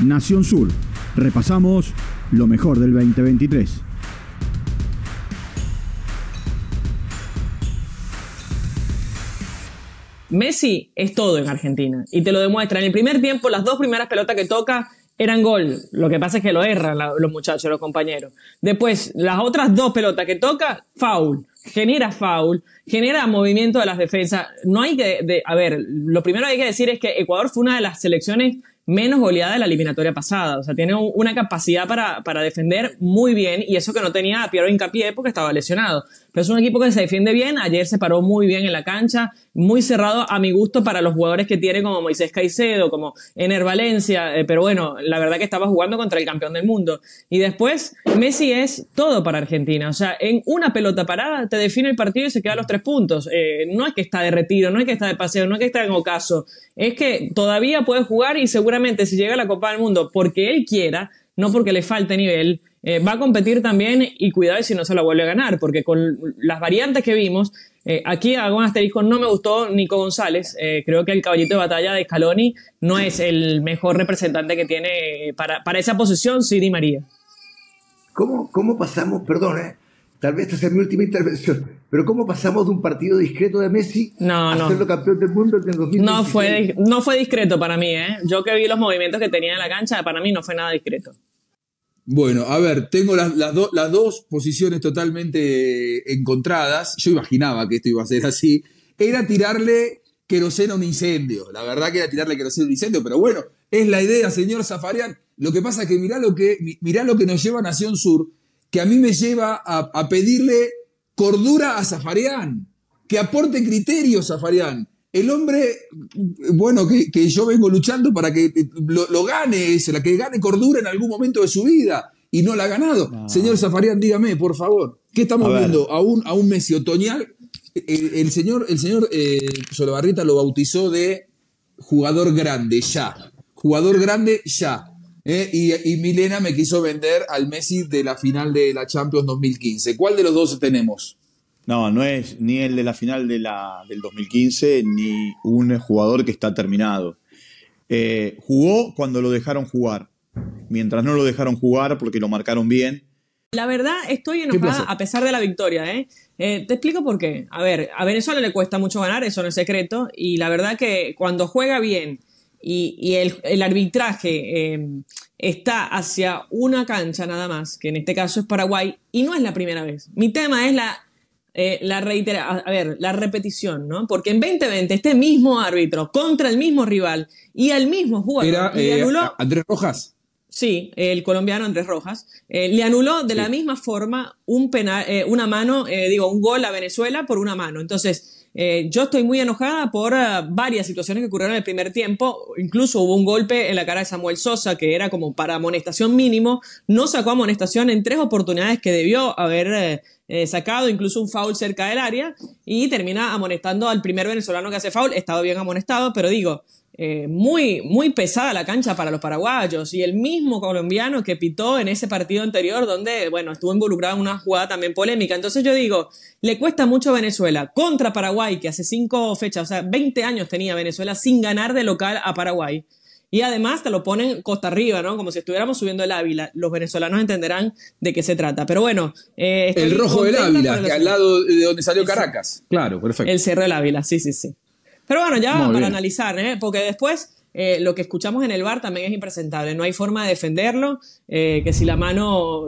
Nación Sur. Repasamos lo mejor del 2023. Messi es todo en Argentina y te lo demuestra. En el primer tiempo, las dos primeras pelotas que toca eran gol. Lo que pasa es que lo erran los muchachos, los compañeros. Después, las otras dos pelotas que toca, foul. Genera foul, genera movimiento de las defensas. No hay que, a ver, lo primero que hay que decir es que Ecuador fue una de las selecciones menos goleada de la eliminatoria pasada. O sea, tiene una capacidad para, para defender muy bien y eso que no tenía a Piero Hincapié porque estaba lesionado. Pero es un equipo que se defiende bien. Ayer se paró muy bien en la cancha, muy cerrado a mi gusto para los jugadores que tiene como Moisés Caicedo, como Ener Valencia. Eh, pero bueno, la verdad que estaba jugando contra el campeón del mundo. Y después, Messi es todo para Argentina. O sea, en una pelota parada te define el partido y se queda los tres puntos. Eh, no es que está de retiro, no es que está de paseo, no es que está en ocaso. Es que todavía puede jugar y seguramente si llega a la Copa del Mundo porque él quiera, no porque le falte nivel, eh, va a competir también y cuidado si no se la vuelve a ganar, porque con las variantes que vimos, eh, aquí hago un asterisco, no me gustó Nico González, eh, creo que el caballito de batalla de Scaloni no es el mejor representante que tiene para, para esa posición, sí, Di María. ¿Cómo, cómo pasamos, perdón, tal vez esta sea mi última intervención, pero cómo pasamos de un partido discreto de Messi a serlo campeón del mundo en 2016? No fue, no fue discreto para mí, ¿eh? Yo que vi los movimientos que tenía en la cancha, para mí no fue nada discreto. Bueno, a ver, tengo las, las, dos posiciones totalmente encontradas. Yo imaginaba que esto iba a ser así. Era tirarle queroseno a un incendio. La verdad que era tirarle queroseno a un incendio, pero bueno, es la idea, señor Zafarian. Lo que pasa es que mirá lo que, mirá lo que nos lleva a Nación Sur, que a mí me lleva a, pedirle cordura a Zafarian, que aporte criterios, Zafarian el hombre, bueno, que, yo vengo luchando para que lo, gane, la que gane cordura en algún momento de su vida y no la ha ganado. Señor Zafarian, dígame, por favor, ¿qué estamos viendo? ¿A un, a un Messi otoñal? El, señor, el señor eh, lo bautizó de jugador grande, ya. Jugador grande, ya. Eh, y, y, Milena me quiso vender al Messi de la final de la Champions 2015. ¿Cuál de los dos tenemos? No, no es ni el de la final de la, del 2015 ni un jugador que está terminado. Eh, jugó cuando lo dejaron jugar. Mientras no lo dejaron jugar porque lo marcaron bien. La verdad, estoy enojada a pesar de la victoria. ¿eh? ¿eh? te explico por qué. A ver, a Venezuela le cuesta mucho ganar, eso no es secreto. Y la verdad que cuando juega bien y, el, arbitraje eh, está hacia una cancha nada más, que en este caso es Paraguay, y no es la primera vez. Mi tema es la eh, la reitera, a, ver, la repetición, ¿no? Porque en 2020 este mismo árbitro contra el mismo rival y el mismo jugador le eh, anuló, Andrés Rojas. Sí, el colombiano Andrés Rojas le anuló de la misma forma un penal, una mano, digo, un gol a Venezuela por una mano. Entonces, yo estoy muy enojada por varias situaciones que ocurrieron en el primer tiempo. Incluso hubo un golpe en la cara de Samuel Sosa que era como para amonestación mínimo. No sacó amonestación en tres oportunidades que debió haber eh, sacado, incluso un foul cerca del área, y termina amonestando al primer venezolano que hace foul, estado bien amonestado, pero digo, eh, muy, muy pesada la cancha para los paraguayos, y el mismo colombiano que pitó en ese partido anterior, donde, bueno, estuvo involucrado en una jugada también polémica. Entonces yo digo, le cuesta mucho a Venezuela contra Paraguay, que hace cinco fechas, o sea, 20 años tenía Venezuela sin ganar de local a Paraguay. Y además te lo ponen costa arriba, ¿no? Como si estuviéramos subiendo el Ávila. Los venezolanos entenderán de qué se trata. Pero bueno. Eh, el rojo del Ávila, que al lado de donde salió Caracas. Claro, perfecto. El Cerro del Ávila, sí, sí, sí. Pero bueno, ya para analizar, ¿eh? Porque después eh, lo que escuchamos en el bar también es impresentable. No hay forma de defenderlo. Eh, que si la mano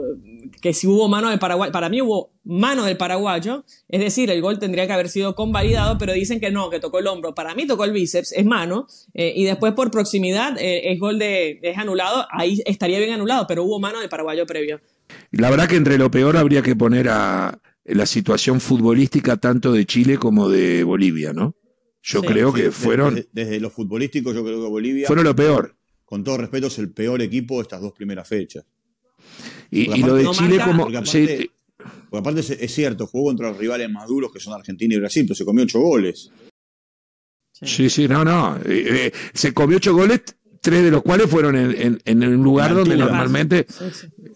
que si hubo mano del Paraguay, para mí hubo mano del paraguayo, es decir, el gol tendría que haber sido convalidado, pero dicen que no, que tocó el hombro. Para mí tocó el bíceps, es mano, eh, y después por proximidad es gol de, es anulado, ahí estaría bien anulado, pero hubo mano del paraguayo previo. La verdad que entre lo peor habría que poner a la situación futbolística tanto de Chile como de Bolivia, ¿no? Yo creo que fueron... Desde, desde, lo futbolístico yo creo que Bolivia... Fueron lo peor. Con todo respeto es el peor equipo de estas dos primeras fechas. Y, lo de Chile como... Porque aparte, es, cierto, jugó contra los rivales más duros que son Argentina y Brasil, pero se comió ocho goles. Sí, sí, no, no. Eh, eh, se comió ocho goles, tres de los cuales fueron en, en, un lugar donde normalmente...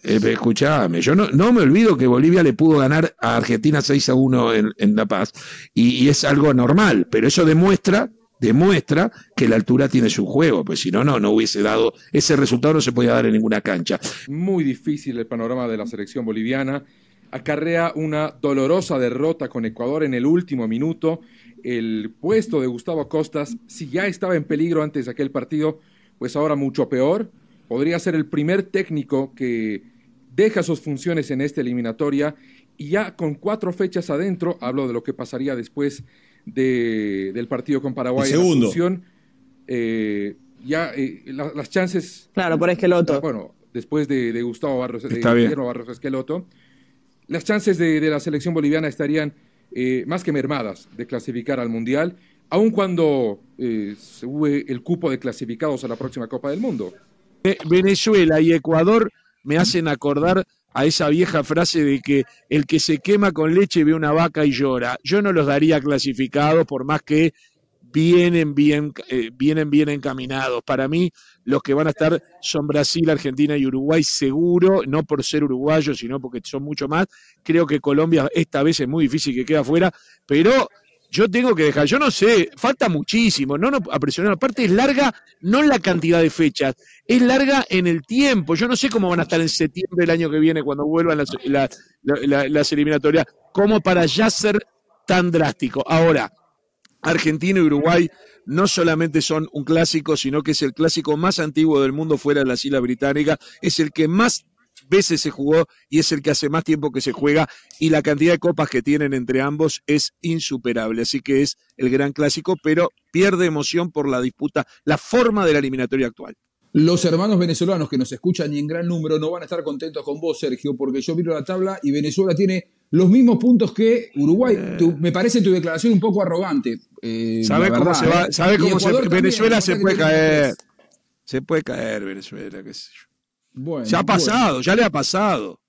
Eh, escuchame, yo no, no me olvido que Bolivia le pudo ganar a Argentina 6 a 1 en, La Paz, y, y es algo normal, pero eso demuestra demuestra que la altura tiene su juego, pues si no, no, no hubiese dado, ese resultado no se podía dar en ninguna cancha. Muy difícil el panorama de la selección boliviana. Acarrea una dolorosa derrota con Ecuador en el último minuto. El puesto de Gustavo Costas, si ya estaba en peligro antes de aquel partido, pues ahora mucho peor. Podría ser el primer técnico que deja sus funciones en esta eliminatoria y ya con cuatro fechas adentro, hablo de lo que pasaría después del partido con Paraguay. segundo. Eh, ya eh, las chances. Claro, por Esqueloto. Bueno, después de, Gustavo Barros, de Guillermo Barros Esqueloto, las chances de, la selección boliviana estarían eh, más que mermadas de clasificar al Mundial, aun cuando se sube el cupo de clasificados a la próxima Copa del Mundo. Venezuela y Ecuador me hacen acordar a esa vieja frase de que el que se quema con leche ve una vaca y llora. Yo no los daría clasificados por más que vienen bien, eh, vienen bien encaminados. Para mí, los que van a estar son Brasil, Argentina y Uruguay, seguro, no por ser uruguayos, sino porque son mucho más. Creo que Colombia esta vez es muy difícil que quede afuera, pero yo tengo que dejar, yo no sé, falta muchísimo, no, no a presionar, aparte es larga, no la cantidad de fechas, es larga en el tiempo, yo no sé cómo van a estar en septiembre del año que viene cuando vuelvan las, las eliminatorias, como para ya ser tan drástico. Ahora, Argentina y Uruguay no solamente son un clásico, sino que es el clásico más antiguo del mundo fuera de las Islas Británicas, es el que más veces se jugó y es el que hace más tiempo que se juega y la cantidad de copas que tienen entre ambos es insuperable. Así que es el gran clásico, pero pierde emoción por la disputa, la forma de la eliminatoria actual. Los hermanos venezolanos que nos escuchan y en gran número no van a estar contentos con vos, Sergio, porque yo miro la tabla y Venezuela tiene los mismos puntos que Uruguay. Eh. me parece tu declaración un poco arrogante. Eh, ¿Sabe cómo, se, va, ¿sabe cómo se, Venezuela se puede caer? Se puede caer Venezuela, qué sé yo. Bueno, ya ha pasado, ya le ha pasado.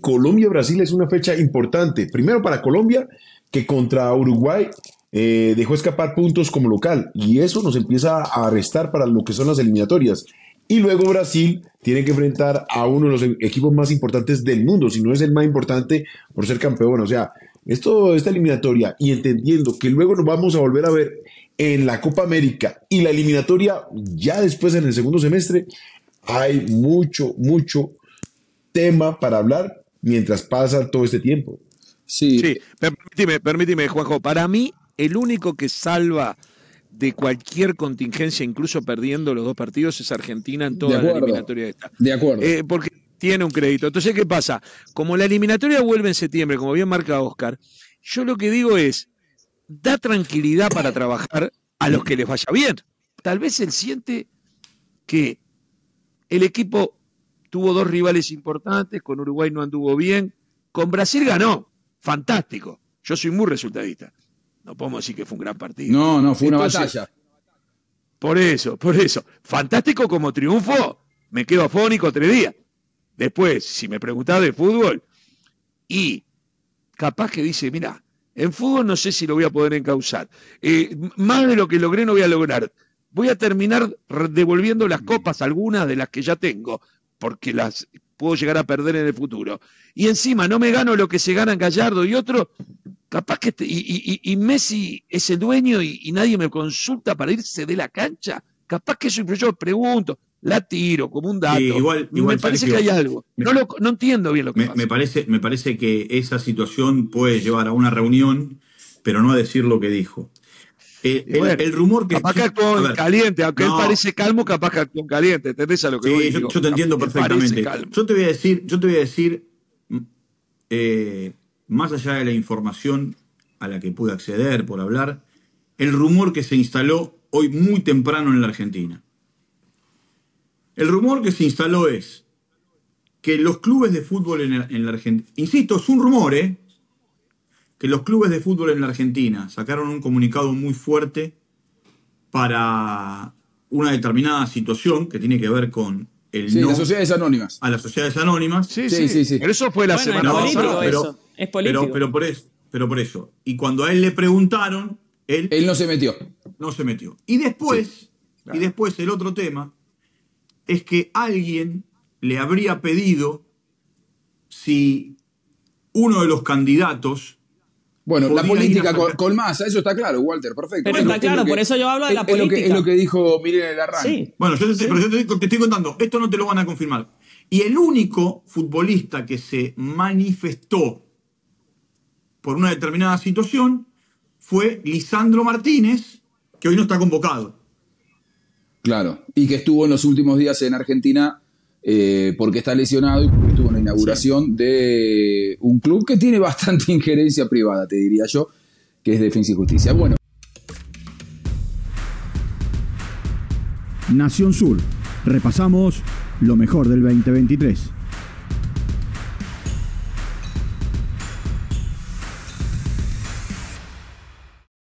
Colombia-Brasil es una fecha importante. Primero para Colombia, que contra Uruguay eh, dejó escapar puntos como local. Y eso nos empieza a restar para lo que son las eliminatorias. Y luego Brasil tiene que enfrentar a uno de los equipos más importantes del mundo, si no es el más importante por ser campeón. O sea, esto, esta eliminatoria y entendiendo que luego nos vamos a volver a ver en la Copa América y la eliminatoria ya después en el segundo semestre, hay mucho, mucho tema para hablar mientras pasa todo este tiempo. Sí, sí permíteme, permíteme, Juanjo. Para mí, el único que salva de cualquier contingencia, incluso perdiendo los dos partidos, es Argentina en toda la eliminatoria de esta. De acuerdo. Eh, porque tiene un crédito. Entonces, ¿qué pasa? Como la eliminatoria vuelve en septiembre, como bien marca Oscar, yo lo que digo es, da tranquilidad para trabajar a los que les vaya bien. Tal vez él siente que el equipo tuvo dos rivales importantes, con Uruguay no anduvo bien, con Brasil ganó, fantástico. Yo soy muy resultadista. No podemos decir que fue un gran partido. No, no, fue una batalla. Por eso, por eso. Fantástico como triunfo, me quedo afónico tres días. Después, si me preguntás de fútbol, y capaz que dice, mira, en fútbol no sé si lo voy a poder encauzar. Eh, más de lo que logré no voy a lograr voy a terminar devolviendo las copas, algunas de las que ya tengo, porque las puedo llegar a perder en el futuro. Y encima no me gano lo que se gana en Gallardo y otro, capaz que... Este, y, Messi es el dueño y, nadie me consulta para irse de la cancha. Capaz que eso yo pregunto, la tiro como un dato. igual, me parece que hay algo. No, no entiendo bien lo que me, pasa. Me parece, me parece que esa situación puede llevar a una reunión, pero no a decir lo que dijo. Eh, el, rumor que. Capaz que actuó en caliente, aunque él parece calmo, capaz que actuó en caliente. ¿Entendés a lo que sí, yo, te entiendo perfectamente. Yo te voy a decir, yo te voy a decir, eh, más allá de la información a la que pude acceder por hablar, el rumor que se instaló hoy muy temprano en la Argentina. El rumor que se instaló es que los clubes de fútbol en, en la Argentina, insisto, es un rumor, ¿eh? Que los clubes de fútbol en la Argentina sacaron un comunicado muy fuerte para una determinada situación que tiene que ver con el sí, las sociedades anónimas. A las sociedades anónimas. Sí, sí, sí. Pero eso fue la semana pasada. Pero, es político. Pero, por eso, pero por eso. Y cuando a él le preguntaron, él, él no se metió. No se metió. Y después, y después el otro tema es que alguien le habría pedido si uno de los candidatos Bueno, la política con, masa, eso está claro, Walter, perfecto. Pero está claro, por eso yo hablo de la es, política. Es lo, que, dijo Miren en el arranque. Sí. Bueno, yo, te, pero yo te, estoy contando, esto no te lo van a confirmar. Y el único futbolista que se manifestó por una determinada situación fue Lisandro Martínez, que hoy no está convocado. Claro, y que estuvo en los últimos días en Argentina eh, porque está lesionado y porque estuvo en la inauguración de un club que tiene bastante injerencia privada, te diría yo, que es Defensa y Justicia. Bueno. Nación Sur. Repasamos lo mejor del 2023.